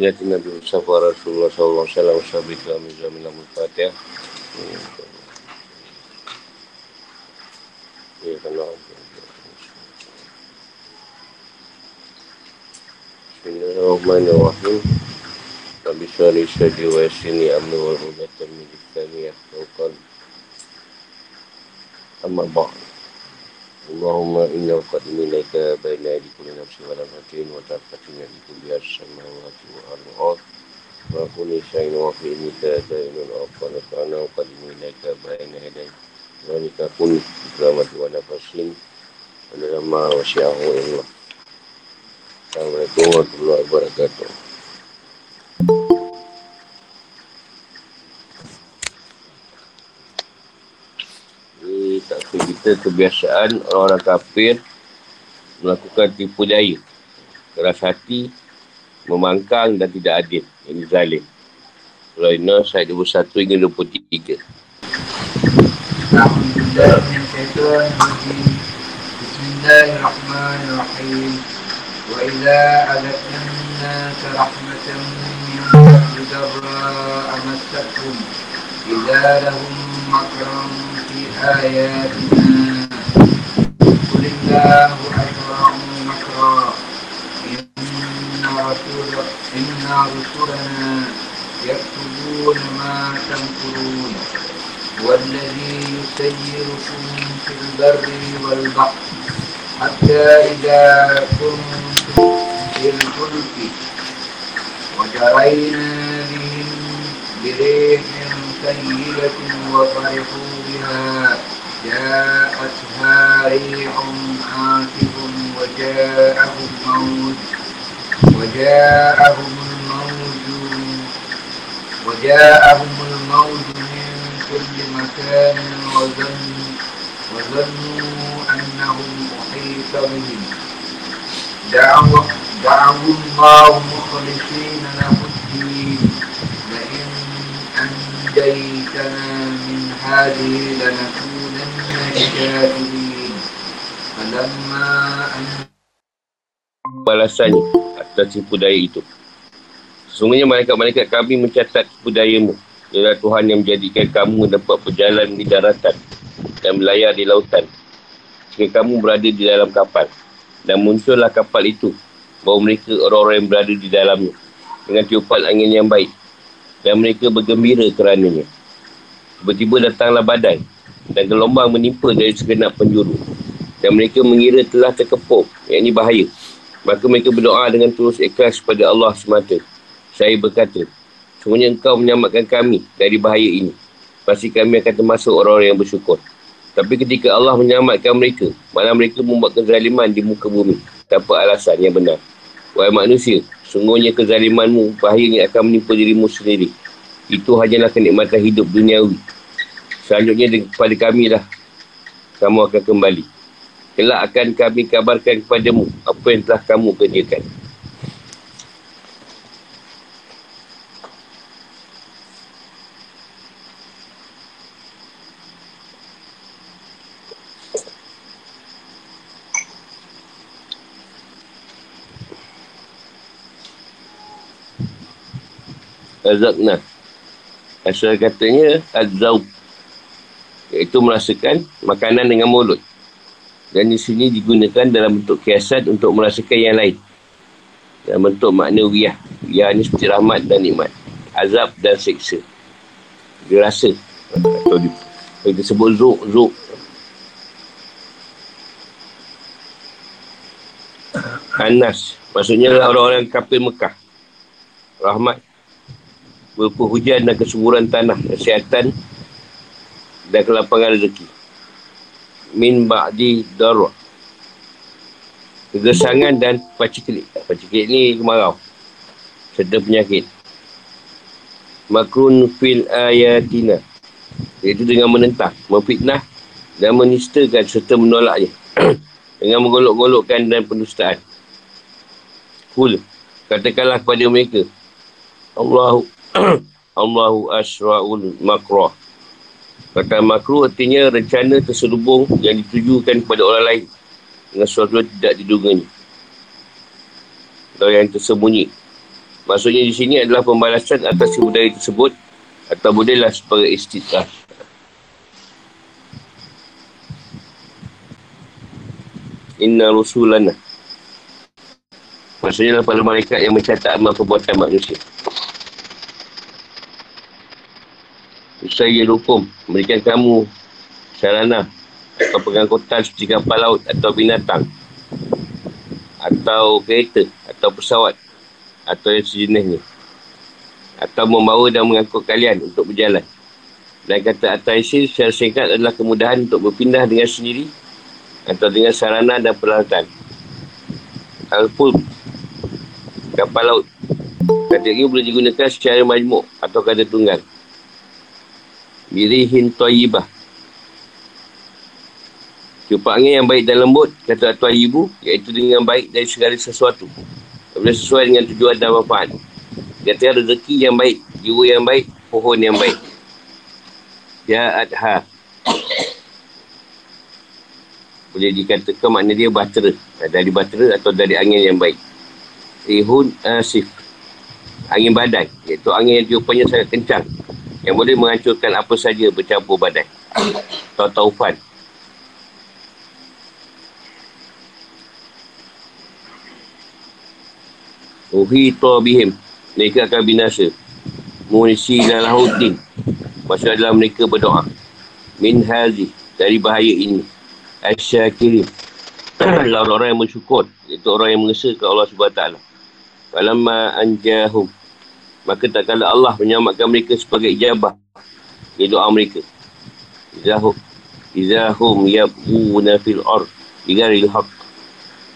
Nyati Nabi Mustafa Rasulullah SAW Wassalamualaikum warahmatullahi wabarakatuh Ya, kalau Bismillahirrahmanirrahim Rabbi syari syadi wa yasini amni wal hudatan min lisani yahtaukal Amma ba'd Allahumma inna qadim ilaika baina yadi kulli nafsin wa nafsin wa taqatin yadi kulli as-samawati wa al-ard wa kulli shay'in wa fi nika dainun afana kana wa qadim ilaika baina yadi wa nika kun ikramati wa kita kebiasaan orang-orang kafir melakukan tipu daya, keras hati, memangkang dan tidak adil. Ini zalim. Surah Ina, ayat 21 hingga 23. Bismillahirrahmanirrahim. وإذا أذقنا الناس رحمة من بعد ضراء مستهم إذا لهم مكر آياتنا قل الله أسرع مكرا إن رسول إن رسلنا يكتبون ما تنكرون والذي يسيركم في البر والبحر حتى إذا كنتم في الفلك وجرينا بهم بريح سيئة وفرحوا بها جاءتها ريح عاصف وجاءهم الموت وجاءهم الموت وجاءهم الموت من كل مكان وظنوا وظنوا أنهم أحيط بهم دعوا دعوا الله مخلصين له نجيتنا من هذه لنكونن الشاكرين فلما أن balasannya atas tipu daya itu. Sesungguhnya malaikat-malaikat kami mencatat tipu dayamu. Ialah Tuhan yang menjadikan kamu dapat berjalan di daratan dan berlayar di lautan. Jika kamu berada di dalam kapal. Dan muncullah kapal itu. Bahawa mereka orang-orang yang berada di dalamnya. Dengan tiupan angin yang baik dan mereka bergembira kerananya. Tiba-tiba datanglah badai dan gelombang menimpa dari segenap penjuru. Dan mereka mengira telah terkepuk, yang ini bahaya. Maka mereka berdoa dengan tulus ikhlas kepada Allah semata. Saya berkata, semuanya engkau menyelamatkan kami dari bahaya ini. Pasti kami akan termasuk orang-orang yang bersyukur. Tapi ketika Allah menyelamatkan mereka, malah mereka membuat kezaliman di muka bumi. Tanpa alasan yang benar. Wahai manusia, Sungguhnya kezalimanmu bahayanya akan menimpa dirimu sendiri. Itu hanyalah kenikmatan hidup duniawi. Selanjutnya kepada kami lah kamu akan kembali. Kelak akan kami kabarkan kepadamu apa yang telah kamu kerjakan. Azakna. Asal katanya Azzaub. Iaitu merasakan makanan dengan mulut. Dan di sini digunakan dalam bentuk kiasan untuk merasakan yang lain. Dalam bentuk makna wiyah. Wiyah ni seperti rahmat dan nikmat. Azab dan seksa. Dia rasa. Atau dia, sebut zuk, zuk. Anas. Maksudnya orang-orang kafir Mekah. Rahmat berupa hujan dan kesuburan tanah, kesihatan dan kelapangan rezeki. Min ba'di darwa. Kegesangan dan paciklik. Paciklik ni kemarau. Serta penyakit. Makrun fil ayatina. Iaitu dengan menentang, memfitnah dan menistakan serta menolaknya. dengan menggolok-golokkan dan pendustaan. Kul. Katakanlah kepada mereka. Allahu Allahu asra'ul makrah. Kata makruh artinya rencana terselubung yang ditujukan kepada orang lain dengan sesuatu yang tidak diduganya. Atau yang tersembunyi. Maksudnya di sini adalah pembalasan atas budaya tersebut atau bolehlah sebagai istiqah. Inna rusulana. Maksudnya adalah para malaikat yang mencatat amal perbuatan manusia. Saya hukum memberikan kamu sarana atau pengangkutan seperti kapal laut atau binatang atau kereta atau pesawat atau yang sejenisnya atau membawa dan mengangkut kalian untuk berjalan. Dan kata Ataisi secara singkat adalah kemudahan untuk berpindah dengan sendiri atau dengan sarana dan peralatan. Al-Fulk kapal laut. Kata ini boleh digunakan secara majmuk atau kata tunggal Birihin Toyibah Cuba angin yang baik dan lembut, kata tuan ibu, iaitu dengan baik dari segala sesuatu. Apabila sesuai dengan tujuan dan manfaat. Kata rezeki yang baik, jiwa yang baik, pohon yang baik. Ya adha. Boleh dikatakan makna dia bahtera. Dari bahtera atau dari angin yang baik. Ihun asif. Angin badai. Iaitu angin yang tiupannya sangat kencang. Yang boleh menghancurkan apa saja bercampur badai. Atau taufan. Uhita bihim. Mereka akan binasa. Munisi dan lahuddin. Maksud adalah mereka berdoa. Min hazi. Dari bahaya ini. Asyakirin. adalah orang-orang yang bersyukur. Itu orang yang mengesa ke Allah SWT. Falamma anjahum. Maka tak kala Allah menyelamatkan mereka sebagai ijabah. Ini doa mereka. Izahum. Izahum yabuna fil ar. Igaril haq.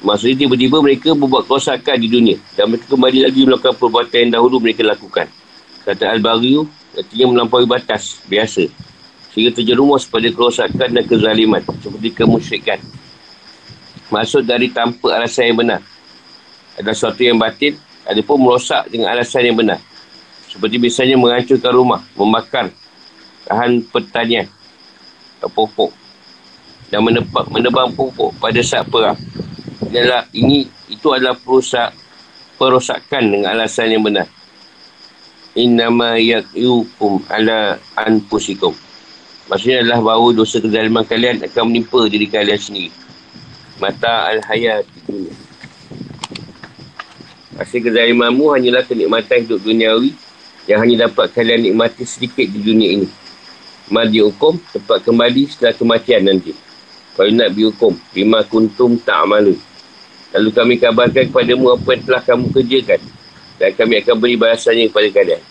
Maksudnya tiba-tiba mereka membuat kerosakan di dunia. Dan mereka kembali lagi melakukan perbuatan yang dahulu mereka lakukan. Kata Al-Baghiyu, artinya melampaui batas, biasa. Sehingga terjerumus pada kerosakan dan kezaliman. Seperti kemusyrikan. Maksud dari tanpa alasan yang benar. Ada sesuatu yang batin, ada pun merosak dengan alasan yang benar. Seperti misalnya menghancurkan rumah, membakar bahan pertanian, pokok dan menebang, menebang pokok pada saat perang adalah ini itu adalah perusak perosakan dengan alasan yang benar. Innama yakyukum ala anfusikum. Maksudnya adalah bahawa dosa kezaliman kalian akan menimpa diri kalian sendiri. Mata al-hayat dunia. Hasil kezalimanmu hanyalah kenikmatan hidup duniawi yang hanya dapat kalian nikmati sedikit di dunia ini. Madi hukum tempat kembali setelah kematian nanti. Kalau nak bihukum, bima kuntum ta'amalu. Lalu kami kabarkan kepadamu apa yang telah kamu kerjakan. Dan kami akan beri balasannya kepada kalian.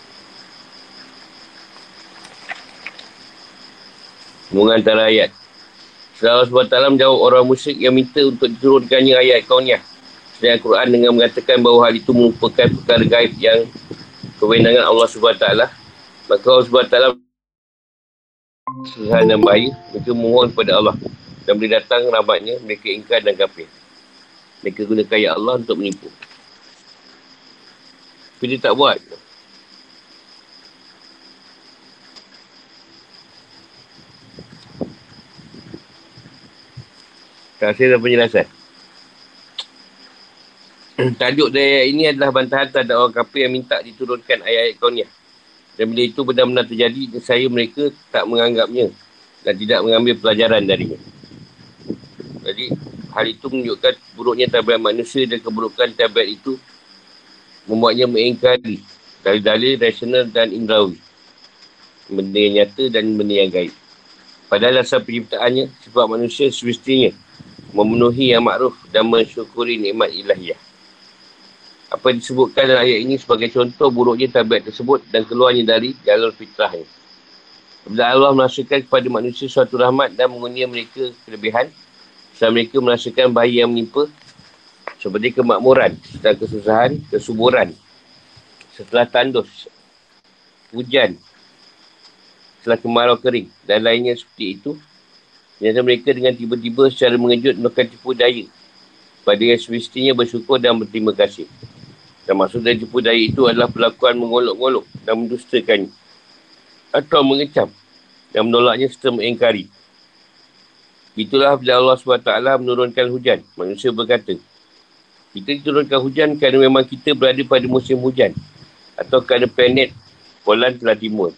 Mengantara ayat. Setelah Allah SWT menjawab orang musyrik yang minta untuk diturunkannya ayat kauniyah. Sedangkan Al-Quran dengan mengatakan bahawa hal itu merupakan perkara gaib yang kewenangan Allah SWT. Maka Allah SWT Sesahan dan bahaya, mereka mohon kepada Allah dan boleh datang rahmatnya, mereka ingkar dan kafir. Mereka gunakan ayat Allah untuk menipu. Tapi dia tak buat. Kasih dan penjelasan. Tajuk dari ayat ini adalah bantahan terhadap orang kafir yang minta diturunkan ayat-ayat kauniyah. Dan bila itu benar-benar terjadi, saya mereka tak menganggapnya dan tidak mengambil pelajaran darinya. Jadi, Hal itu menunjukkan buruknya tabiat manusia dan keburukan tabiat itu membuatnya mengingkari dalil-dalil rasional dan indrawi. Benda yang nyata dan benda yang gaib. Padahal asal penciptaannya, sebab manusia semestinya memenuhi yang makruf dan mensyukuri nikmat ilahiyah. Apa yang disebutkan dalam ayat ini sebagai contoh buruknya tabiat tersebut dan keluarnya dari jalur fitrahnya. Bila Allah merasakan kepada manusia suatu rahmat dan mengunia mereka kelebihan, Sebab mereka merasakan bahaya yang menimpa seperti kemakmuran, setelah kesusahan, kesuburan, setelah tandus, hujan, setelah kemarau kering dan lainnya seperti itu. Ternyata mereka dengan tiba-tiba secara mengejut melakukan tipu daya pada yang semestinya bersyukur dan berterima kasih. Dan maksud dari tipu daya itu adalah perlakuan mengolok-olok dan mendustakannya. Atau mengecam dan menolaknya serta mengingkari. Itulah bila Allah SWT menurunkan hujan. Manusia berkata, Kita diturunkan hujan kerana memang kita berada pada musim hujan. Atau kerana planet Polan telah timur.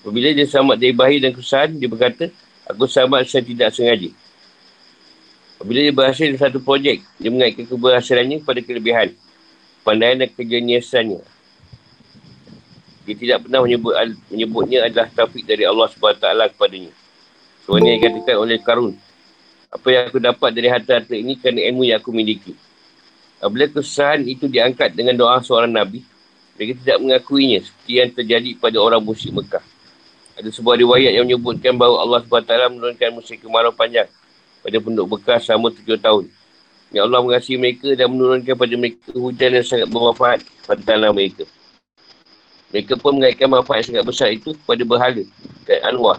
Apabila dia selamat dari bahaya dan kesusahan, dia berkata, aku selamat saya tidak sengaja. Apabila dia berhasil di satu projek, dia mengaitkan keberhasilannya kepada kelebihan, pandaian dan kejeniusannya. Dia tidak pernah menyebut, menyebutnya adalah taufik dari Allah SWT kepadanya. Sebenarnya so, yang dikatakan oleh Karun. Apa yang aku dapat dari harta-harta ini kerana ilmu yang aku miliki. Apabila kesusahan itu diangkat dengan doa seorang Nabi, mereka tidak mengakuinya seperti yang terjadi pada orang musyrik Mekah. Ada sebuah riwayat yang menyebutkan bahawa Allah SWT menurunkan musim kemarau panjang pada penduduk bekas selama tujuh tahun. Ya Allah mengasihi mereka dan menurunkan pada mereka hujan yang sangat bermanfaat pada tanah mereka. Mereka pun mengaitkan manfaat yang sangat besar itu kepada berhala dan anwar.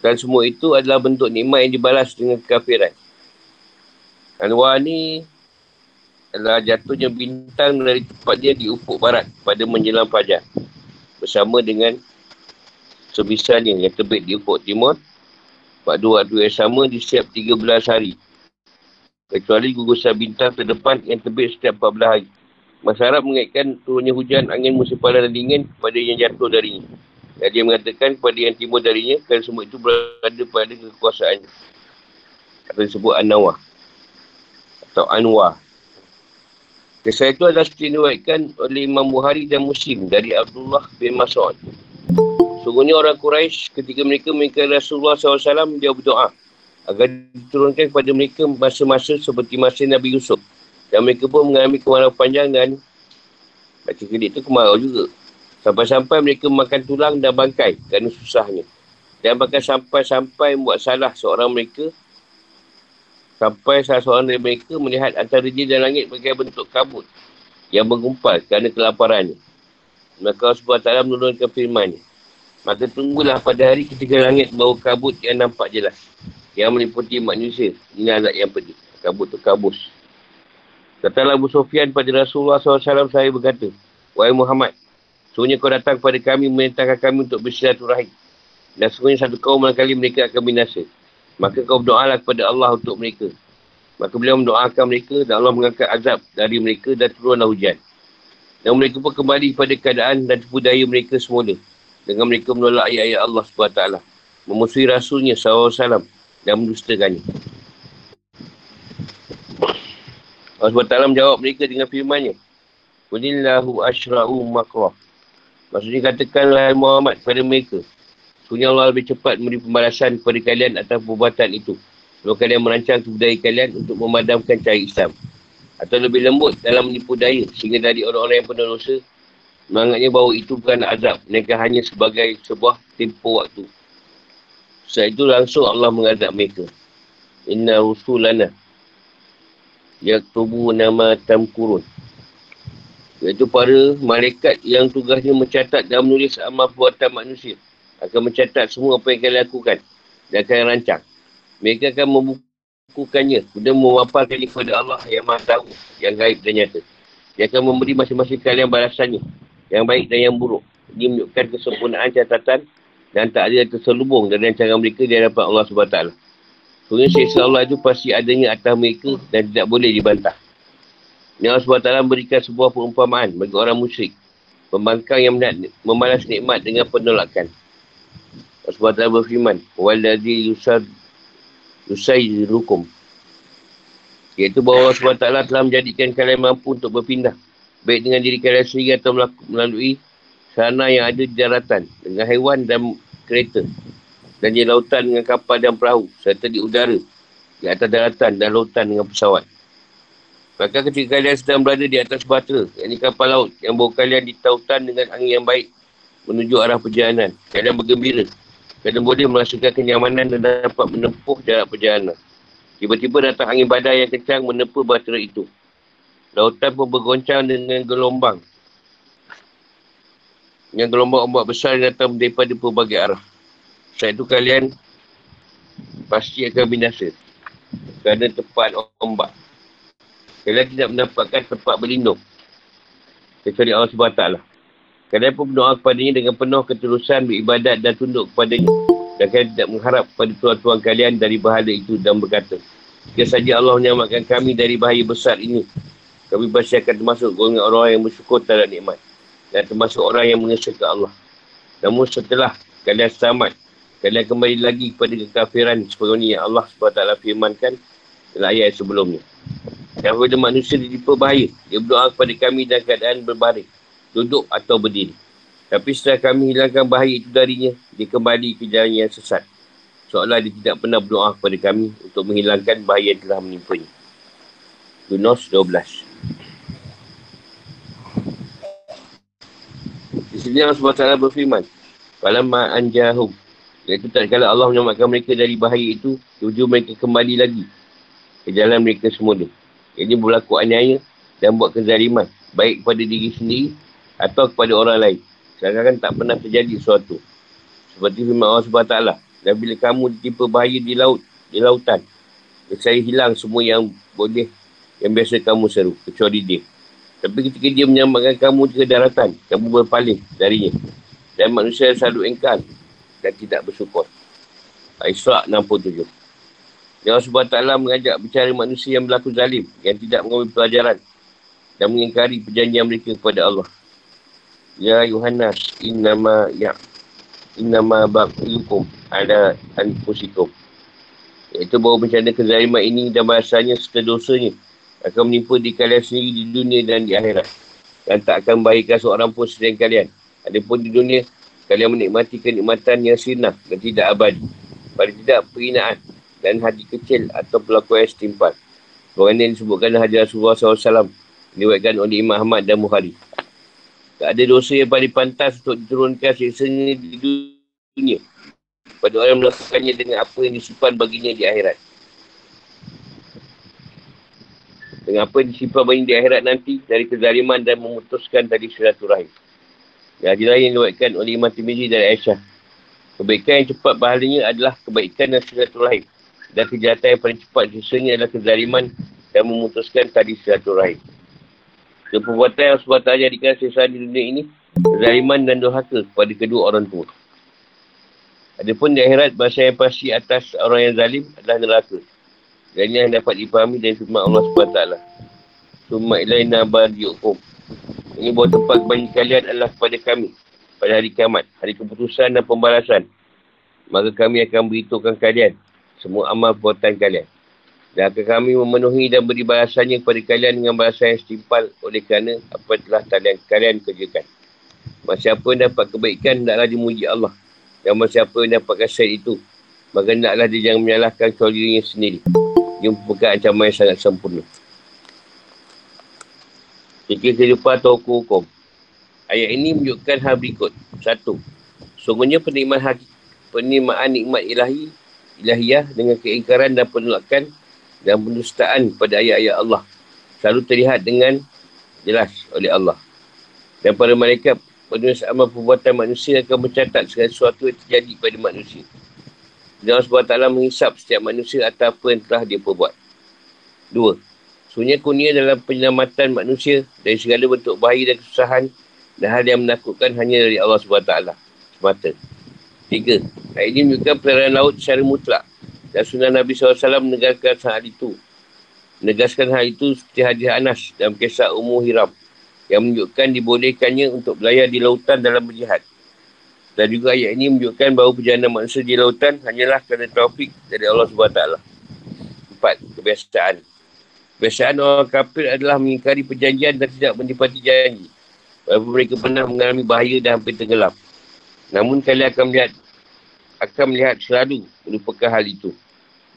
Dan semua itu adalah bentuk nikmat yang dibalas dengan kekafiran. Anwar ni adalah jatuhnya bintang dari tempat dia di ufuk barat pada menjelang fajar. Bersama dengan sebisanya yang terbit di ufuk timur pada waktu yang sama di setiap 13 hari. Kecuali gugusan bintang terdepan yang terbit setiap 14 hari. Masyarakat mengaitkan turunnya hujan angin musim panas dan dingin pada yang jatuh darinya. Dan dia mengatakan kepada yang timur darinya kerana semua itu berada pada kekuasaan. Atau disebut An-Nawah. Atau Anwar. Kisah itu adalah diriwayatkan oleh Imam Buhari dan Muslim dari Abdullah bin Mas'ud. Sungguhnya orang Quraisy ketika mereka mengingat Rasulullah SAW, dia berdoa agar diturunkan kepada mereka masa-masa seperti masa Nabi Yusuf. Dan mereka pun mengalami kemarau panjang dan baca kedip itu kemarau juga. Sampai-sampai mereka makan tulang dan bangkai kerana susahnya. Dan bahkan sampai-sampai buat salah seorang mereka Sampai salah seorang dari mereka melihat antara dia dan langit bagai bentuk kabut yang menggumpal kerana kelaparannya. Maka Allah SWT menurunkan firman Maka tunggulah pada hari ketika langit bau kabut yang nampak jelas. Yang meliputi manusia. Ini alat yang pedih. Kabut tu kabus. Katalah Abu Sofyan pada Rasulullah SAW saya berkata, Wahai Muhammad, sungguhnya kau datang kepada kami memerintahkan kami untuk bersilaturahim. Dan sungguhnya satu kaum kali mereka akan binasa. Maka kau berdoalah kepada Allah untuk mereka. Maka beliau mendoakan mereka dan Allah mengangkat azab dari mereka dan turunlah hujan. Dan mereka pun kembali pada keadaan dan tipu daya mereka semula. Dengan mereka menolak ayat-ayat Allah SWT. Memusuhi Rasulnya SAW dan mendustakannya. Allah SWT menjawab mereka dengan firmannya. Kunillahu ashra'u makrah. Maksudnya katakanlah Muhammad kepada mereka. Sebenarnya Allah lebih cepat memberi pembalasan kepada kalian atas perbuatan itu. Kalau kalian merancang budaya kalian untuk memadamkan cahaya Islam. Atau lebih lembut dalam menipu daya. Sehingga dari orang-orang yang penuh dosa, menganggapnya bahawa itu bukan azab. Mereka hanya sebagai sebuah tempoh waktu. Setelah itu langsung Allah mengadab mereka. Inna rusulana. Yaktubu nama tamkurun. Iaitu para malaikat yang tugasnya mencatat dan menulis amal perbuatan manusia akan mencatat semua apa yang kalian lakukan dan akan rancang. Mereka akan membukukannya dan mewapalkan kepada Allah yang maha tahu, yang gaib dan nyata. Dia akan memberi masing-masing kalian balasannya, yang baik dan yang buruk. Ini menunjukkan kesempurnaan catatan dan tak ada terselubung dari rancangan mereka di hadapan Allah SWT. Sebenarnya syekh Allah itu pasti adanya atas mereka dan tidak boleh dibantah. Ini Allah SWT berikan sebuah perumpamaan bagi orang musyrik. Pembangkang yang membalas nikmat dengan penolakan. Allah SWT berfirman, Waladhi yusad yusayyirukum. Iaitu bahawa Allah SWT telah menjadikan kalian mampu untuk berpindah. Baik dengan diri kalian sendiri atau melalui sana yang ada di daratan. Dengan haiwan dan kereta. Dan di lautan dengan kapal dan perahu. Serta di udara. Di atas daratan dan lautan dengan pesawat. Maka ketika kalian sedang berada di atas bahtera. Yang kapal laut. Yang bawa kalian di tautan dengan angin yang baik. Menuju arah perjalanan. Kalian bergembira. Kerana boleh merasakan kenyamanan dan dapat menempuh jarak perjalanan. Tiba-tiba datang angin badai yang kencang menempuh bahtera itu. Lautan pun bergoncang dengan gelombang. Dengan gelombang ombak besar yang datang daripada pelbagai arah. Saat itu kalian pasti akan binasa. Kerana tempat ombak. Kalian tidak mendapatkan tempat berlindung. Kecuali Allah SWT. Kalian pun berdoa kepadanya dengan penuh keterusan beribadat dan tunduk kepadanya. Dan kalian tidak mengharap pada tuan-tuan kalian dari bahala itu dan berkata, jika saja Allah menyelamatkan kami dari bahaya besar ini, kami pasti akan termasuk golongan orang yang bersyukur terhadap nikmat. Dan termasuk orang yang mengesahkan Allah. Namun setelah kalian selamat, kalian kembali lagi kepada kekafiran seperti yang Allah SWT firmankan dalam ayat sebelumnya. Dan apabila manusia ditimpa bahaya, dia berdoa kepada kami dan keadaan berbaring, duduk atau berdiri. Tapi setelah kami hilangkan bahaya itu darinya, dia kembali ke jalan yang sesat. Seolah dia tidak pernah berdoa kepada kami untuk menghilangkan bahaya yang telah menimpanya. Yunus 12. Di sini Allah SWT berfirman, Falamma anjahum. Iaitu tak kala Allah menyelamatkan mereka dari bahaya itu, tujuh mereka kembali lagi ke jalan mereka semula. Ini berlaku aniaya dan buat kezaliman. Baik kepada diri sendiri atau kepada orang lain. Sekarang kan tak pernah terjadi sesuatu. Seperti firman Allah SWT. Dan bila kamu ditimpa bahaya di laut, di lautan. Saya hilang semua yang boleh, yang biasa kamu seru. Kecuali dia. Tapi ketika dia menyambarkan kamu ke daratan, kamu berpaling darinya. Dan manusia selalu engkar dan tidak bersyukur. Isra' 67. Allah SWT mengajak bicara manusia yang berlaku zalim, yang tidak mengambil pelajaran dan mengingkari perjanjian mereka kepada Allah. Ya Yohanas, innama ya innama baqiyukum ala anfusikum. Iaitu bahawa bencana kezaliman ini dan bahasanya serta dosanya akan menimpa di kalian sendiri di dunia dan di akhirat. Dan tak akan baikkan seorang pun selain kalian. Adapun di dunia, kalian menikmati kenikmatan yang sinah dan tidak abadi. Pada tidak perinaan dan hati kecil atau pelaku yang setimpat. Orang ini disebutkan Hajar Rasulullah SAW diwakilkan oleh Imam Ahmad dan Muhari. Tak ada dosa yang paling pantas untuk diturunkan siksanya di dunia pada orang yang melakukannya dengan apa yang disimpan baginya di akhirat. Dengan apa yang disimpan baginya di akhirat nanti dari kezaliman dan memutuskan tadi silaturahim. Yang hadir lain diwakilkan oleh Imam Timizi dari Aisyah. Kebaikan yang cepat bahalanya adalah kebaikan dan silaturahim dan kejahatan yang paling cepat sisanya adalah kezaliman dan memutuskan tadi silaturahim. Keperbuatan yang sebab tak jadikan sisa di dunia ini, kezaliman dan dohaka kepada kedua orang tua. Adapun di akhirat, bahasa yang pasti atas orang yang zalim adalah neraka. Dan yang dapat dipahami dari firman Allah SWT. Summa ilaina badiukum. Ini buat tempat bagi kalian adalah kepada kami. Pada hari kiamat, hari keputusan dan pembalasan. Maka kami akan beritahukan kalian semua amal perbuatan kalian. Dan akan kami memenuhi dan beri balasannya kepada kalian dengan balasan yang setimpal oleh kerana apa telah kalian, kalian kerjakan. Masa siapa yang dapat kebaikan, hendaklah dimuji Allah. Dan masa siapa yang dapat kasih itu, maka hendaklah dia jangan menyalahkan kecuali dirinya sendiri. Dia merupakan ancaman yang sangat sempurna. Fikir kehidupan atau hukum-hukum. Ayat ini menunjukkan hal berikut. Satu. Sungguhnya penikmat haki, penikmatan nikmat ilahi ilahiyah dengan keingkaran dan penolakan dan pendustaan pada ayat-ayat Allah selalu terlihat dengan jelas oleh Allah. Dan para malaikat penulis amal perbuatan manusia akan mencatat segala sesuatu yang terjadi pada manusia. Dan Allah SWT menghisap setiap manusia atas apa yang telah dia perbuat. Dua. Sebenarnya kunia dalam penyelamatan manusia dari segala bentuk bahaya dan kesusahan dan hal yang menakutkan hanya dari Allah SWT semata. Tiga, ayat ini menunjukkan pelayaran laut secara mutlak. Dan sunnah Nabi SAW menegaskan hal itu. Menegaskan hal itu seperti hadis Anas dalam kisah Ummu Hiram. Yang menunjukkan dibolehkannya untuk berlayar di lautan dalam berjihad. Dan juga ayat ini menunjukkan bahawa perjalanan manusia di lautan hanyalah kerana taufik dari Allah SWT. Empat, kebiasaan. Kebiasaan orang kafir adalah mengingkari perjanjian dan tidak menepati janji. Walaupun mereka pernah mengalami bahaya dan hampir tenggelam. Namun kalian akan melihat akan melihat selalu melupakan hal itu.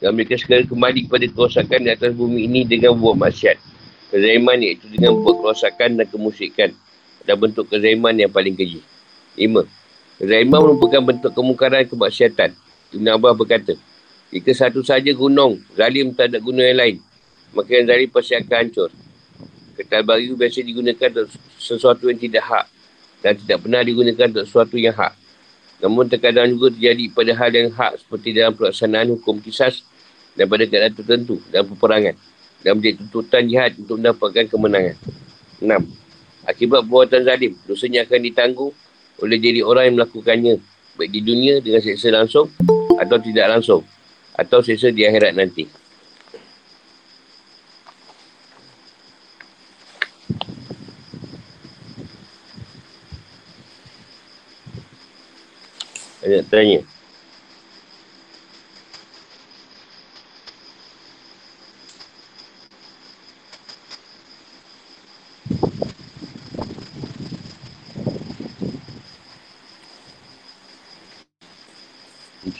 Dan mereka sekarang kembali kepada kerosakan di atas bumi ini dengan buat maksiat. Kezaiman iaitu dengan buat kerosakan dan kemusikan. Dan bentuk kezaiman yang paling keji. Lima. Kezaiman merupakan bentuk kemungkaran kemaksiatan. Ibn Abbas berkata, jika satu saja gunung, zalim tak ada gunung yang lain, maka yang zalim pasti akan hancur. Ketal bayu biasa digunakan untuk sesuatu yang tidak hak dan tidak pernah digunakan untuk sesuatu yang hak. Namun terkadang juga terjadi pada hal yang hak seperti dalam pelaksanaan hukum kisas dan pada keadaan tertentu dalam peperangan dan menjadi tuntutan jihad untuk mendapatkan kemenangan. 6. Akibat perbuatan zalim, dosanya akan ditangguh oleh diri orang yang melakukannya Baik di dunia dengan seksa langsung atau tidak langsung. Atau seksa di akhirat nanti. Banyak tanya.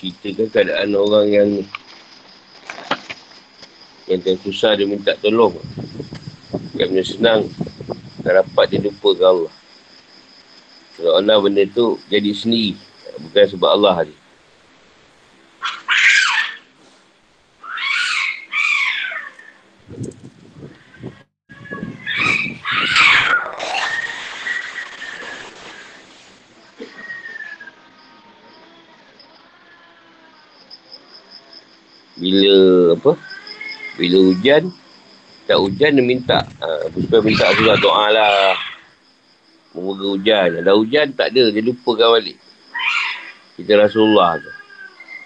Ceritakan keadaan orang yang yang yang susah dia minta tolong. Yang punya senang tak dapat dia lupa ke Allah. Kalau Allah benda tu jadi sendiri. Bukan sebab Allah ni bila apa bila hujan tak hujan dia minta ha, supaya minta surah doa lah. Memoga hujan. Ada hujan tak ada. Dia lupakan balik. Kita Rasulullah tu.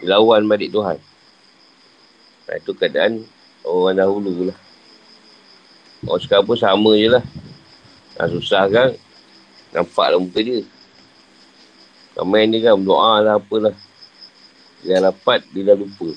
Dia lawan balik Tuhan. Nah, Itu keadaan Orang dahulu lah. Orang sekarang pun sama je lah. Nah, Susah kan? Nampak lah muka dia. Ramai ni kan Doa lah apalah Dia dapat Dia dah lupa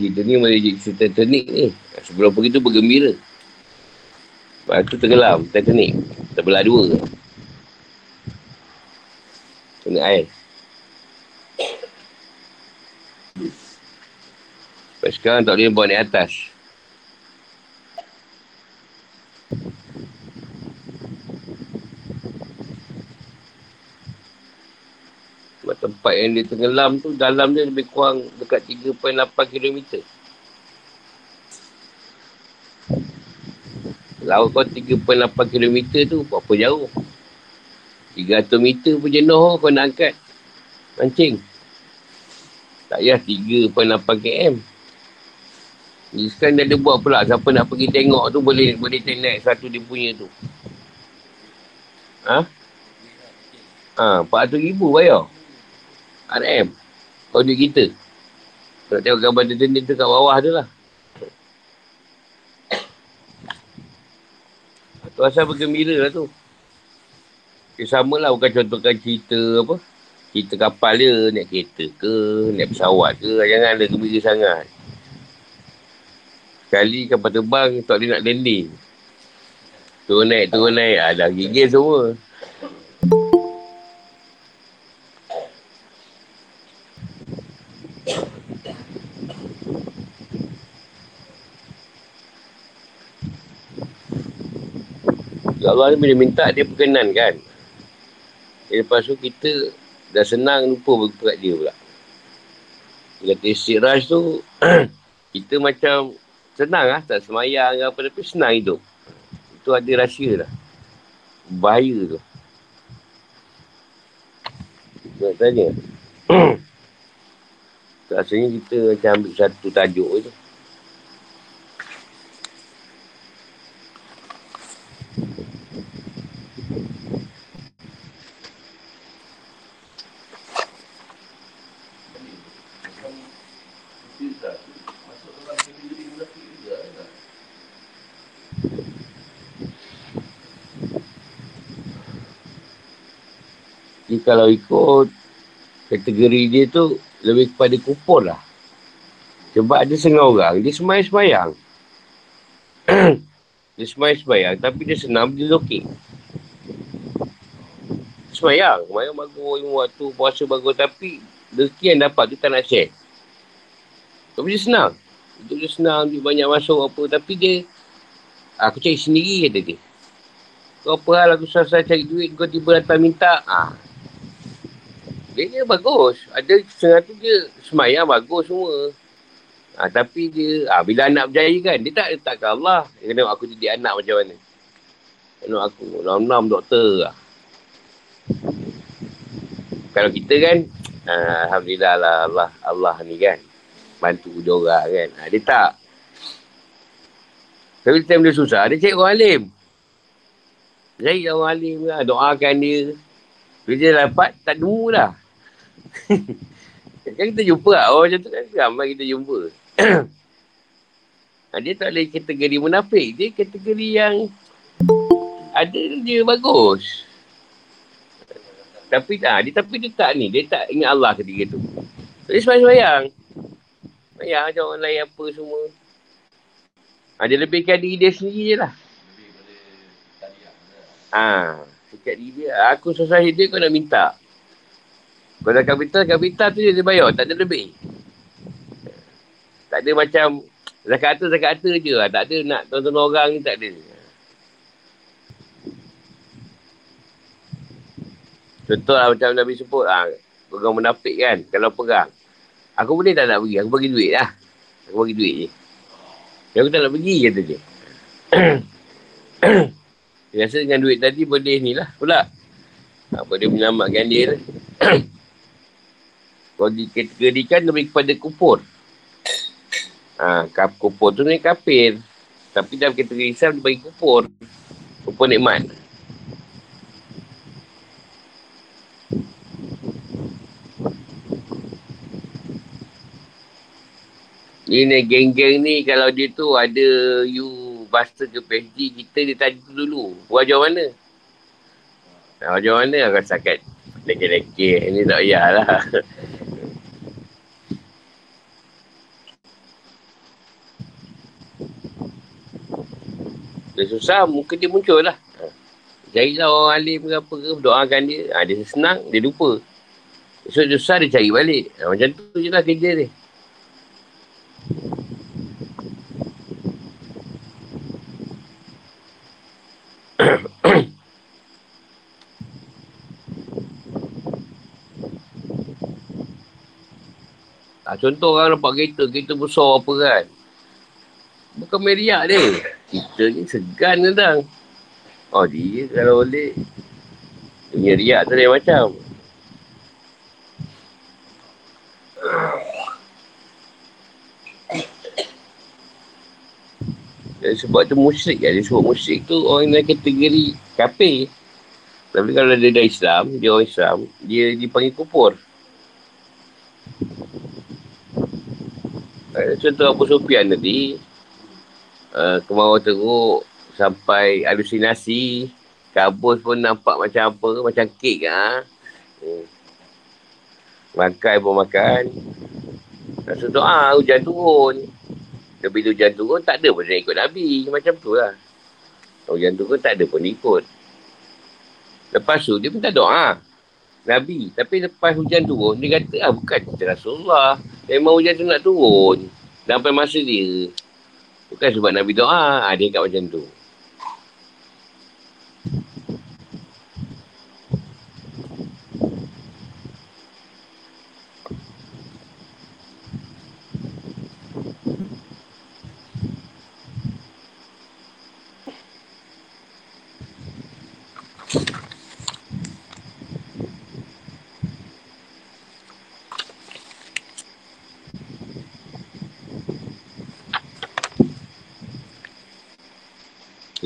cerita ni jadi cerita Titanic ni. Sebelum pergi tu bergembira. Lepas tu tenggelam Titanic. Terbelah dua. Kena air. Lepas sekarang tak boleh buat naik atas. Tempat yang dia tenggelam tu dalam dia lebih kurang dekat 3.8 km. Laut kau 3.8 km tu berapa jauh? 300 meter pun jenuh kau nak angkat. Mancing. Tak payah 3.8 km. Ni sekarang dia ada buat pula. Siapa nak pergi tengok tu boleh boleh tengok satu dia punya tu. Ha? Ha, 400 ribu bayar. RM. Kau duit kita. Nak tengok gambar dia tu kat bawah tu lah. Tu asal bergembira lah tu. Dia sama lah bukan contohkan cerita apa. Cerita kapal dia, naik kereta ke, naik pesawat ke. Jangan ada gembira sangat. Sekali kapal terbang, tak boleh nak landing. Turun naik, turun naik. Ada ah, gigil semua. Allah ni bila minta dia perkenan kan. Lepas tu kita dah senang lupa berperat dia pula. Kata istiraj tu kita macam senang lah. Tak semayang ke apa tapi senang hidup. Itu ada rahsia lah. Bahaya tu. Nak tanya. Rasanya kita macam ambil satu tajuk tu. Kalau ikut kategori dia tu lebih kepada kupon lah. Sebab ada setengah orang, dia semayang-semayang. dia semayang-semayang tapi dia senang dia lokik. Semayang, semayang bagus, waktu puasa bagus tapi rezeki yang dapat tu tak nak share. Tapi dia senang. Itu dia senang, dia banyak masuk apa. Tapi dia, aku cari sendiri kata dia. Kau apa hal aku susah cari duit, kau tiba datang minta. Ha. Dia, dia bagus. Ada setengah tu dia semayang bagus semua. Ha, tapi dia, ha, bila anak berjaya kan, dia tak letakkan Allah. Dia kena aku jadi anak macam mana. Kena aku, enam-enam doktor lah. Kalau kita kan, ha, Alhamdulillah lah Allah, Allah ni kan. Bantu dia orang kan. Ha, dia tak. Tapi time dia susah, dia cek orang alim. Cari orang alim lah, doakan dia. Bila dia dapat, tak nemu dah. kan kita jumpa lah. Orang macam tu kan ramai kita jumpa. ha, dia tak boleh kategori munafik. Dia kategori yang ada dia bagus. Tapi ah, dia tapi dia tak ni. Dia tak ingat Allah ketika tu. Dia semayang-semayang. Semayang macam orang lain apa semua. Ha, dia lebihkan diri dia sendiri je lah. Ah, ha, diri dia. Aku susah hidup kau nak minta. Kau dah kapital, kapital tu dia bayar. Tak ada lebih. Tak ada macam zakat harta, zakat harta je lah. Tak ada nak tonton orang ni, tak ada. Contoh lah macam Nabi sebut lah. Orang menafik kan, kalau perang. Aku boleh tak nak pergi? Aku bagi duit lah. Aku bagi duit je. Yang aku tak nak pergi, kata dia. Biasa dengan duit tadi boleh ni lah pula. Ha, boleh menyelamatkan dia lah. Kalau dikategorikan lebih kepada kupur. Ha, kap, kupur tu ni kafir. Tapi dalam kategori Islam dia bagi kupur. Kupur nikmat. Ini geng-geng ni kalau dia tu ada you master ke PhD, kita dia tanya tu dulu. Jauh mana? Nah, jauh mana aku sakit? Leke-leke. Ini tak payahlah. Dia susah, muka dia muncul lah. Carilah orang alim ke apa ke, doakan dia. Ha, dia senang, dia lupa. Esok dia susah, dia cari balik. Ha, macam tu je lah kerja dia. ha, contoh orang nampak kereta, kereta besar apa kan. Bukan meriak dia. Kita ni segan kadang. Oh dia kalau boleh. Punya riak tu lain macam. Dan sebab tu musyrik kan. Dia sebut musyrik tu orang yang kategori kafir. Tapi kalau dia dah Islam, dia orang Islam, dia dipanggil kupur. Eh, contoh Abu Sufyan tadi, uh, kemauan teruk sampai halusinasi kabus pun nampak macam apa macam kek ha? hmm. makan pun makan. Rasa doa hujan turun. Tapi hujan turun tak ada pun dia ikut Nabi. Macam tu lah. Hujan turun tak ada pun ikut. Lepas tu dia minta doa Nabi. Tapi lepas hujan turun dia kata ah bukan cerita Rasulullah. Memang hujan tu nak turun. Sampai masa dia Bukan sebab Nabi doa, ha, dia kat macam tu.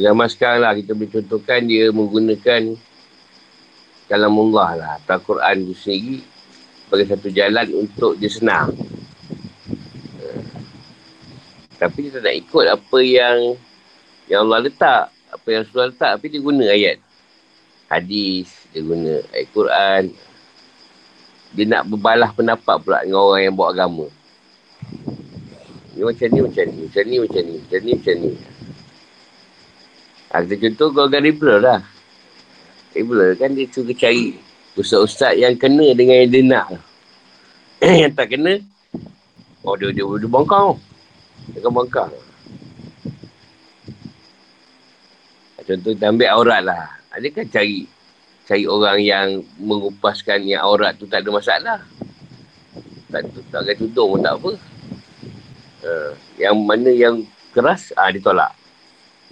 Zaman sekarang lah kita boleh contohkan dia menggunakan kalamullah lah. Atau Quran itu sendiri sebagai satu jalan untuk dia senang. Uh, tapi dia tak nak ikut apa yang yang Allah letak. Apa yang Rasulullah letak. Tapi dia guna ayat. Hadis. Dia guna ayat Quran. Dia nak berbalah pendapat pula dengan orang yang buat agama. Ni macam ni, macam ni. Macam ni, macam ni. Macam ni, macam ni. Ha, kita contoh golongan liberal lah. Liberal kan dia suka cari ustaz-ustaz yang kena dengan yang dia nak. yang tak kena, oh dia, dia, dia bongkang. bangkang. Contoh kita ambil aurat lah. Ada kan cari cari orang yang mengupaskan yang aurat tu tak ada masalah. Tak, tak pakai tudung pun tak apa. Uh, yang mana yang keras, ah dia tolak.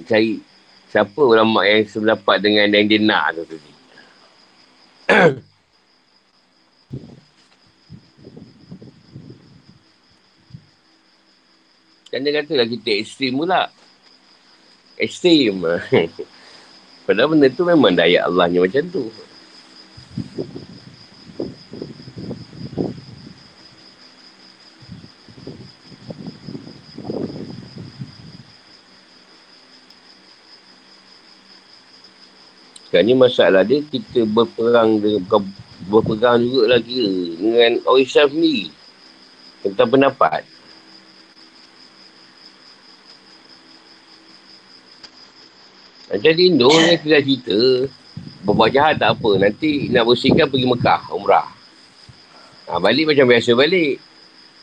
Cari siapa ulama yang sependapat dengan yang dia nak tu tadi. kan dia katalah kita ekstrim pula. Ekstrim. Padahal benda tu memang daya Allahnya macam tu. Sekarang ni masalah dia kita berperang dengan berperang juga lagi dengan orang Islam sendiri. Tentang pendapat. Macam di Indo ni kita cerita. Berbuat jahat tak apa. Nanti nak bersihkan pergi Mekah Umrah. Ha, Balik macam biasa balik.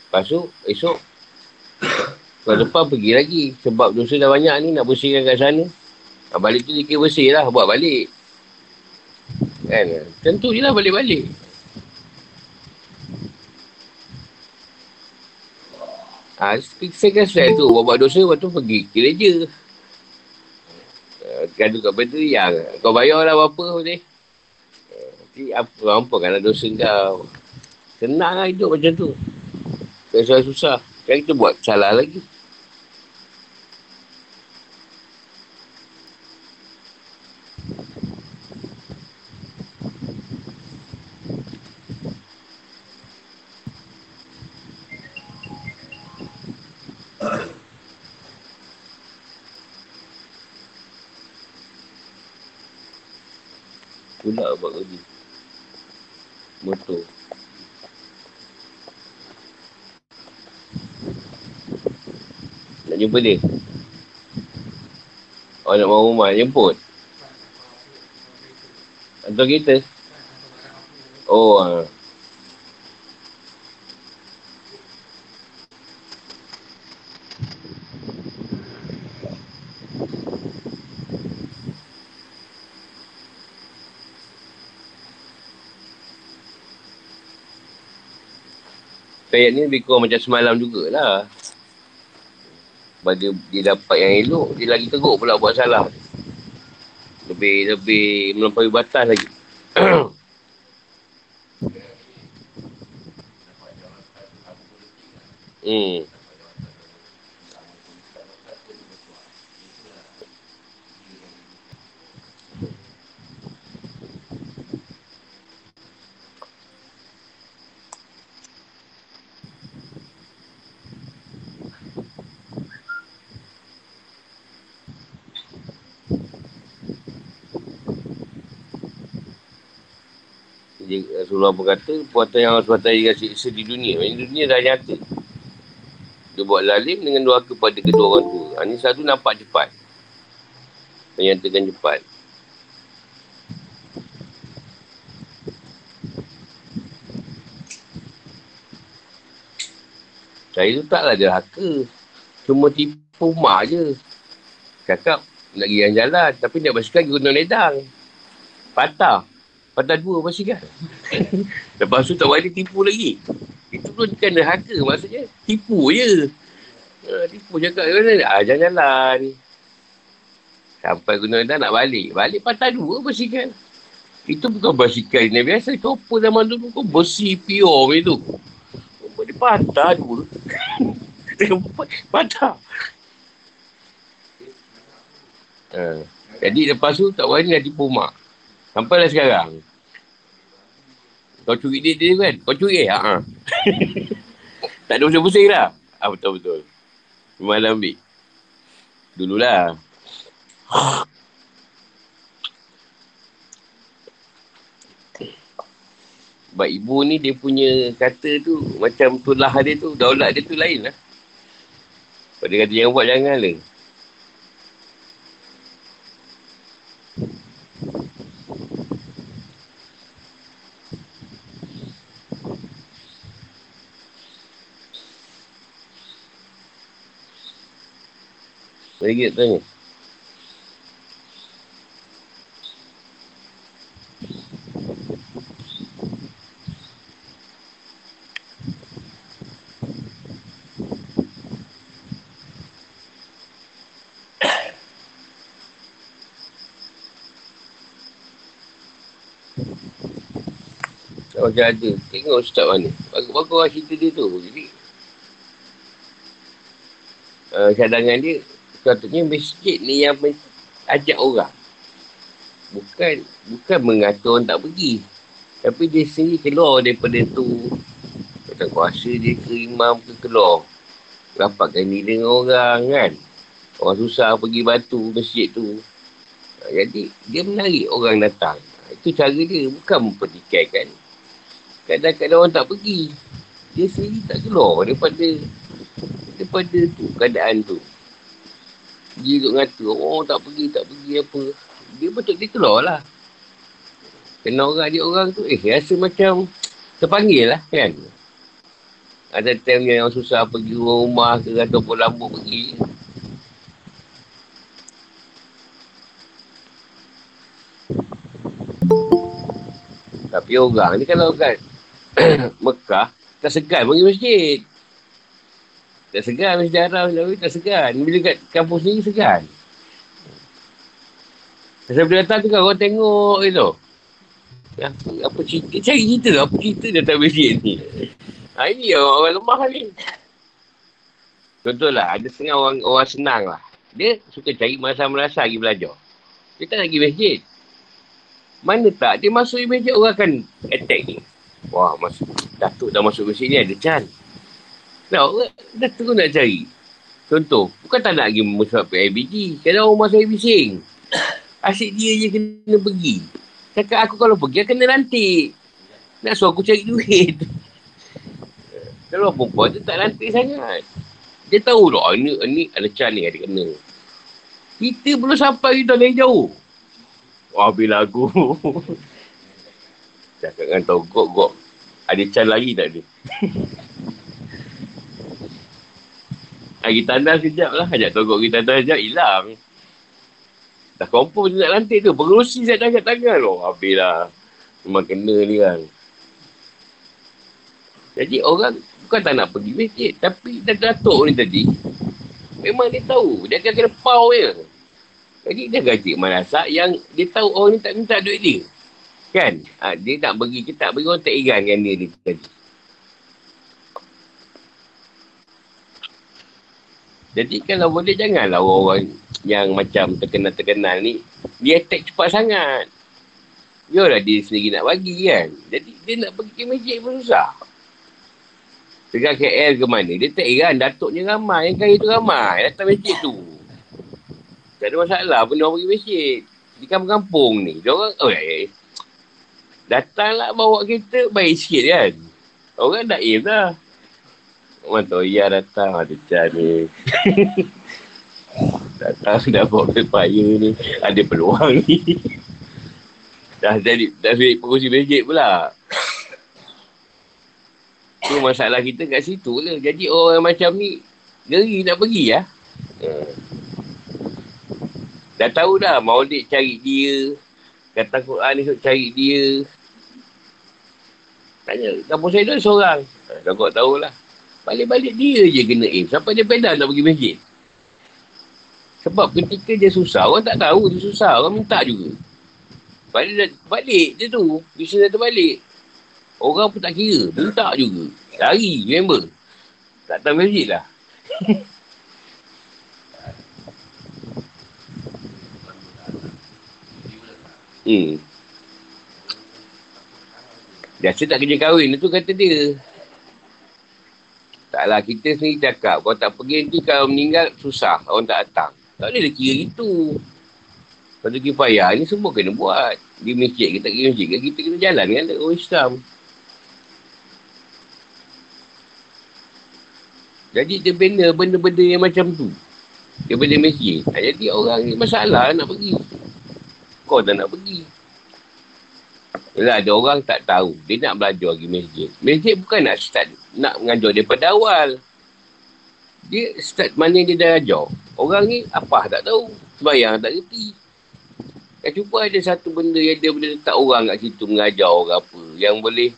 Lepas tu esok Kalau depan pergi lagi. Sebab dosa dah banyak ni Nak bersihkan kat sana. Ha, Balik tu dikira bersih lah Buat balik Kan Tentu je lah balik-balik Ha, saya kan saya tu Buat-buat dosa Lepas tu pergi Kira je Gaduh kat benda yang kau bayar lah apa boleh. Nanti apa, apa kan dosa kau. Senang lah hidup macam tu. Susah-susah. Kan kita buat salah lagi. Pula buat kerja. Motor. Nak jumpa dia? Oh nak mahu rumah, jemput? Hantar kereta? Oh, uh. Ayat ni lebih kurang macam semalam jugalah. Dia, dia dapat yang elok, dia lagi teruk pula buat salah. Lebih, lebih melampaui batas lagi. hmm. Rasulullah berkata, puatan yang SWT yang siksa di dunia. Ini dunia dah nyata. Dia buat lalim dengan doa kepada kedua orang tua. Ini ha, satu nampak cepat. Menyatakan cepat. Saya tu taklah dia haka. Cuma tipu mak je. Cakap nak pergi jalan. Tapi dia basikal pergi gunung ledang. Patah. Patah dua basikal. Lepas tu tak boleh tipu lagi. Itu pun kan haka maksudnya. Tipu je. Ha, tipu cakap mana ah, jalan-jalan. Sampai guna dah nak balik. Balik patah dua basikal. Itu bukan basikal ni biasa. Apa zaman dulu kau besi pure itu. Dia patah dua. patah. Ha. Jadi lepas tu tak boleh nak tipu mak. Sampai lah sekarang. Kau curi dia dia kan? Kau curi eh? Ha. tak ada pusing-pusing lah. Ah, betul-betul. Malam ambil. Dululah. Sebab ibu ni dia punya kata tu macam tulah dia tu, daulat dia tu lain lah. Pada kata yang buat jangan lah. Lagi tanya. Macam ada. Tengok ustaz mana. Bagus-bagus lah cerita dia tu. Jadi, uh, cadangan dia, katanya masjid ni yang ajak orang. Bukan bukan mengatur orang tak pergi. Tapi dia sendiri keluar daripada tu. Kata kuasa dia ke imam ke keluar. Rapatkan ni dengan orang kan. Orang susah pergi batu masjid tu. Jadi dia menarik orang datang. Itu cara dia. Bukan mempertikaikan kadang-kadang orang tak pergi. Dia sendiri tak keluar daripada daripada tu, keadaan tu. Dia duduk ngata, oh tak pergi, tak pergi apa. Dia betul dia keluar lah. Kena orang dia orang tu, eh rasa macam terpanggil lah kan. Ada time yang susah pergi rumah ke ataupun lampu pergi. Tapi orang ni kalau kan Mekah, tak segan pergi masjid. Tak segan masjid Arab, tak segan. Bila kat kampus ni, segan. Saya bila datang tu kan, orang tengok je tu. Apa, apa cerita, cari cerita apa cerita dia datang masjid ni. Ha, ini orang, orang lemah ni. Contohlah, ada setengah orang, orang senang lah. Dia suka cari masa-masa lagi belajar. Dia tak pergi masjid. Mana tak, dia masuk masjid, orang akan attack ni. Wah, masuk. Datuk dah masuk ke sini ada Chan. Nah, Datuk pun nak cari. Contoh, bukan tak nak pergi masuk PIBG. Kadang orang masuk bising. Asyik dia je kena pergi. Cakap aku kalau pergi, kena lantik. Nak suruh aku cari duit. Kalau perempuan tu tak lantik sangat. Dia tahu tak, ni, ni ada Chan ni ada kena. Kita belum sampai kita lagi jauh. Wah, bila aku. Cakap dengan togok gok. Ada can lagi tak ada? Lagi tanda sekejap lah. Ajak togok kita tanda sekejap, hilang. Dah kompon je nak lantik tu. Pengurusi saya dah tangan tu. Habis lah. Memang kena ni kan. Jadi orang bukan tak nak pergi masjid. Tapi Datuk ni tadi. Memang dia tahu. Dia akan kena pau je. Jadi dia gaji malasak yang dia tahu orang ni tak minta duit dia. Kan? Ha, dia nak bagi kita, tak bagi orang tak iran dengan dia ni tadi. Jadi kalau boleh janganlah orang-orang yang macam terkenal-terkenal ni, dia attack cepat sangat. Dia lah dia sendiri nak bagi kan. Jadi dia nak pergi ke masjid pun susah. Dekat KL ke mana, dia tak iran, datuknya ramai, yang kaya tu ramai, datang masjid tu. Tak ada masalah pun dia pergi masjid. Di kampung-kampung ni, dia orang, oh, ya, ya. Datanglah bawa kereta, baik sikit kan. Orang dah aim dah. Orang tahu, datang, ada can ni. datang dah bawa pepaya ni. Ada peluang ni. dah jadi, dah jadi pengurusi masjid pula. Tu masalah kita kat situ lah. Jadi orang macam ni, geri nak pergi ya. Hmm. Dah tahu dah, maulid cari dia. Kata Quran ni cari dia. Tanya, kampung saya tu seorang. Dah kau tahulah. Balik-balik dia je kena aim. Sampai dia pedal nak pergi masjid. Sebab ketika dia susah, orang tak tahu dia susah. Orang minta juga. Balik, balik dia tu. Bisnes dia terbalik. Orang pun tak kira. Minta juga. Lari, member. Tak tahu masjid lah. hmm. Biasa tak kerja kahwin tu kata dia. Taklah kita sendiri cakap. Kalau tak pergi nanti kalau meninggal susah. Orang tak datang. Tak boleh dia kira itu. Pada kifayah ni semua kena buat. Di masjid kita pergi masjid. Kita kena jalan kan orang Islam. Jadi dia benda benda-benda yang macam tu. Dia benda masjid. Jadi orang ni masalah nak pergi. Kau tak nak pergi. Yalah, ada orang tak tahu. Dia nak belajar lagi masjid. Masjid bukan nak start, nak mengajar daripada awal. Dia start mana dia dah ajar. Orang ni apa tak tahu. Sebayang tak reti. Kan cuba ada satu benda yang dia boleh letak orang kat situ mengajar orang apa. Yang boleh.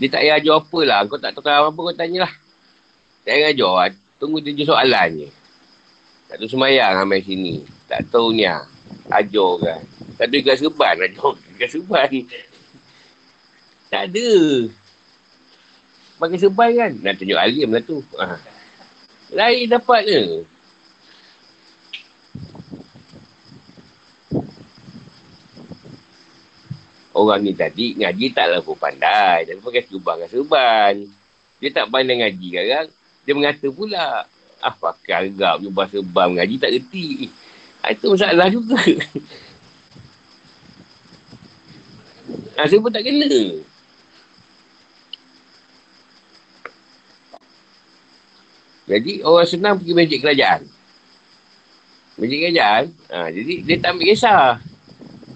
Dia tak payah ajar apa lah. Kau tak tahu apa kau tanya lah. Tak payah ajar. Tunggu dia soalan je. Tak tahu semayang sampai sini. Tak tahu ni lah. Ajar kan. Tak ada gas reban ajar. Gas reban. Tak ada. Pakai seban kan. Nak tunjuk alim lah tu. Ha. Lain dapat ke? Orang ni tadi ngaji taklah pun pandai. Dia pakai subang dengan serban. Dia tak pandai ngaji sekarang. Dia mengata pula. Ah pakai agak jubah serban ngaji tak reti. Ha, itu masalah juga. ha, saya pun tak kena. Jadi orang senang pergi masjid kerajaan. Masjid kerajaan. Ha, jadi dia tak ambil kisah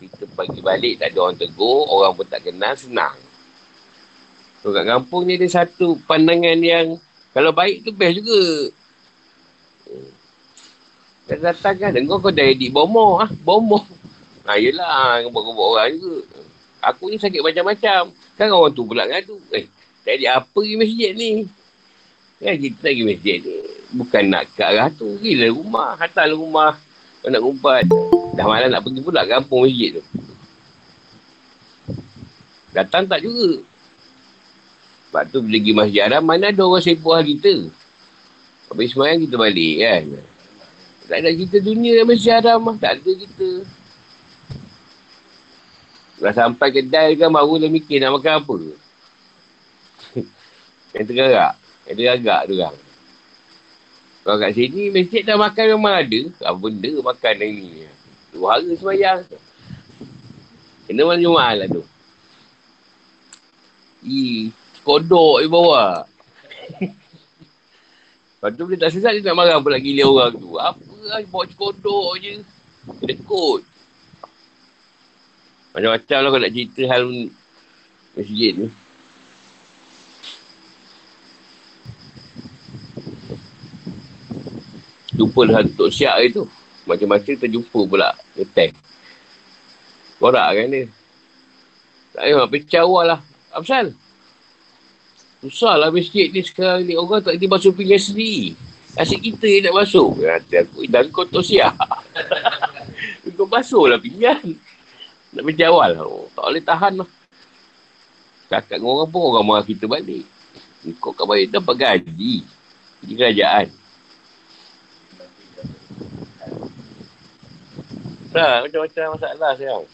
kita pagi balik tak ada orang tegur, orang pun tak kenal, senang. So kat kampung ni ada satu pandangan yang kalau baik tu best juga. Kau datang kan, dengar kau dah edit bomo. Ah, bomo. Ha, yelah, buat-buat orang juga. Aku ni sakit macam-macam. Kan orang tu pula ngadu. Eh, tak ada apa di masjid ni. Kan kita pergi masjid ni. Bukan nak ke arah tu. Gila rumah. Hantar rumah. Kau nak umpat. Dah malam nak pergi pula kampung masjid tu. Datang tak juga. Sebab tu bila pergi masjid haram, mana ada orang sepuh kita. Habis semayang kita balik kan. Tak ada kita dunia dalam masjid haram lah. Tak ada kita. Dah sampai kedai kan baru dah mikir nak makan apa. Yang tergerak. Yang tergagak tu kan. Kalau kat sini, masjid dah makan memang ada. Apa benda makan ni. Dua hari semayang. Kena malam Jumaat lah tu. Ih, kodok di bawah. Lepas tu dia tak sesat dia nak marah pula gila orang tu. Apa lah bawa kodok je. Dekut. Macam-macam lah kau nak cerita hal masjid ni. Jumpa dengan Tok Siak tu. Macam-macam terjumpa pula ngetek. Korak kan dia. Tak payah, pecah awal lah. Apa Susah lah masjid ni sekarang ni. Orang tak boleh masuk pinggan sendiri. Asyik kita yang nak masuk. Kata aku, dan kau tak siap. kau masuk lah pinggan. Nak pecah awal. Oh, tak boleh tahan lah. Cakap dengan orang pun orang marah kita balik. Kau kat balik dapat gaji. Di kerajaan. Nah, macam-macam masalah sekarang.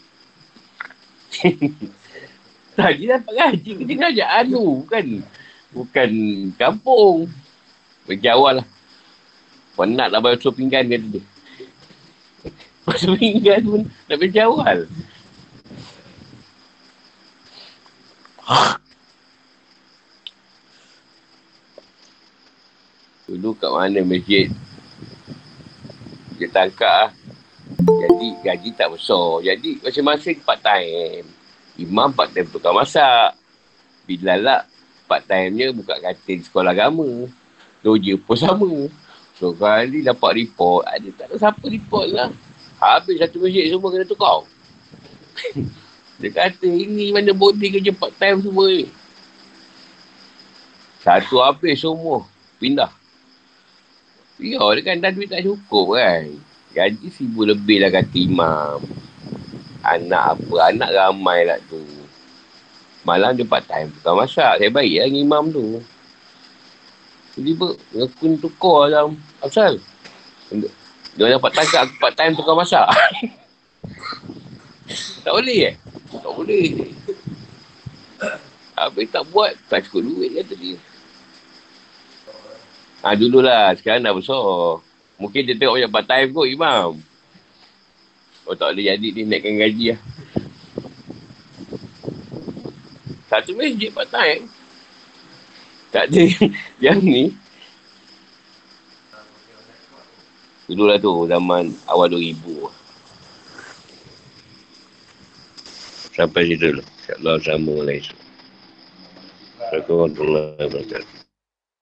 Tadi dapat gaji kerja kerajaan tu. Bukan, bukan kampung. Pergi awal lah. Penat lah bayar pinggan dia tu. Basuh pinggan pun nak pergi awal. Dulu kat mana masjid? Dia tangkap lah. Jadi gaji tak besar. Jadi masing-masing part time. Imam part time tukar masak. Bilal lah part time-nya buka katil sekolah agama. Doja pun sama. So kali dapat report. Ada tak ada siapa report lah. Habis satu masjid semua kena tukar. Dia kata ini mana body kerja part time semua ni. Satu habis semua. Pindah. Ya, dia kan dah duit tak cukup kan. Gaji seribu lebih lah kata imam. Anak apa? Anak ramai lah tu. Malam dia part time tukar masak. Saya baik lah dengan imam tu. Tiba-tiba aku tukar dalam asal. Dia dapat tangkap aku part time tukar masak. tak boleh eh? Tak boleh. Habis tak buat, tak cukup duit kata dia. Ha, dululah. Sekarang dah besar. Mungkin dia tengok macam part time kot imam. Oh tak boleh jadi dia naikkan gaji lah. Satu masjid part time. Tak ada yang ni. Dulu lah tu zaman awal 2000. Sampai situ lah. InsyaAllah sama lah esok. Assalamualaikum warahmatullahi wabarakatuh.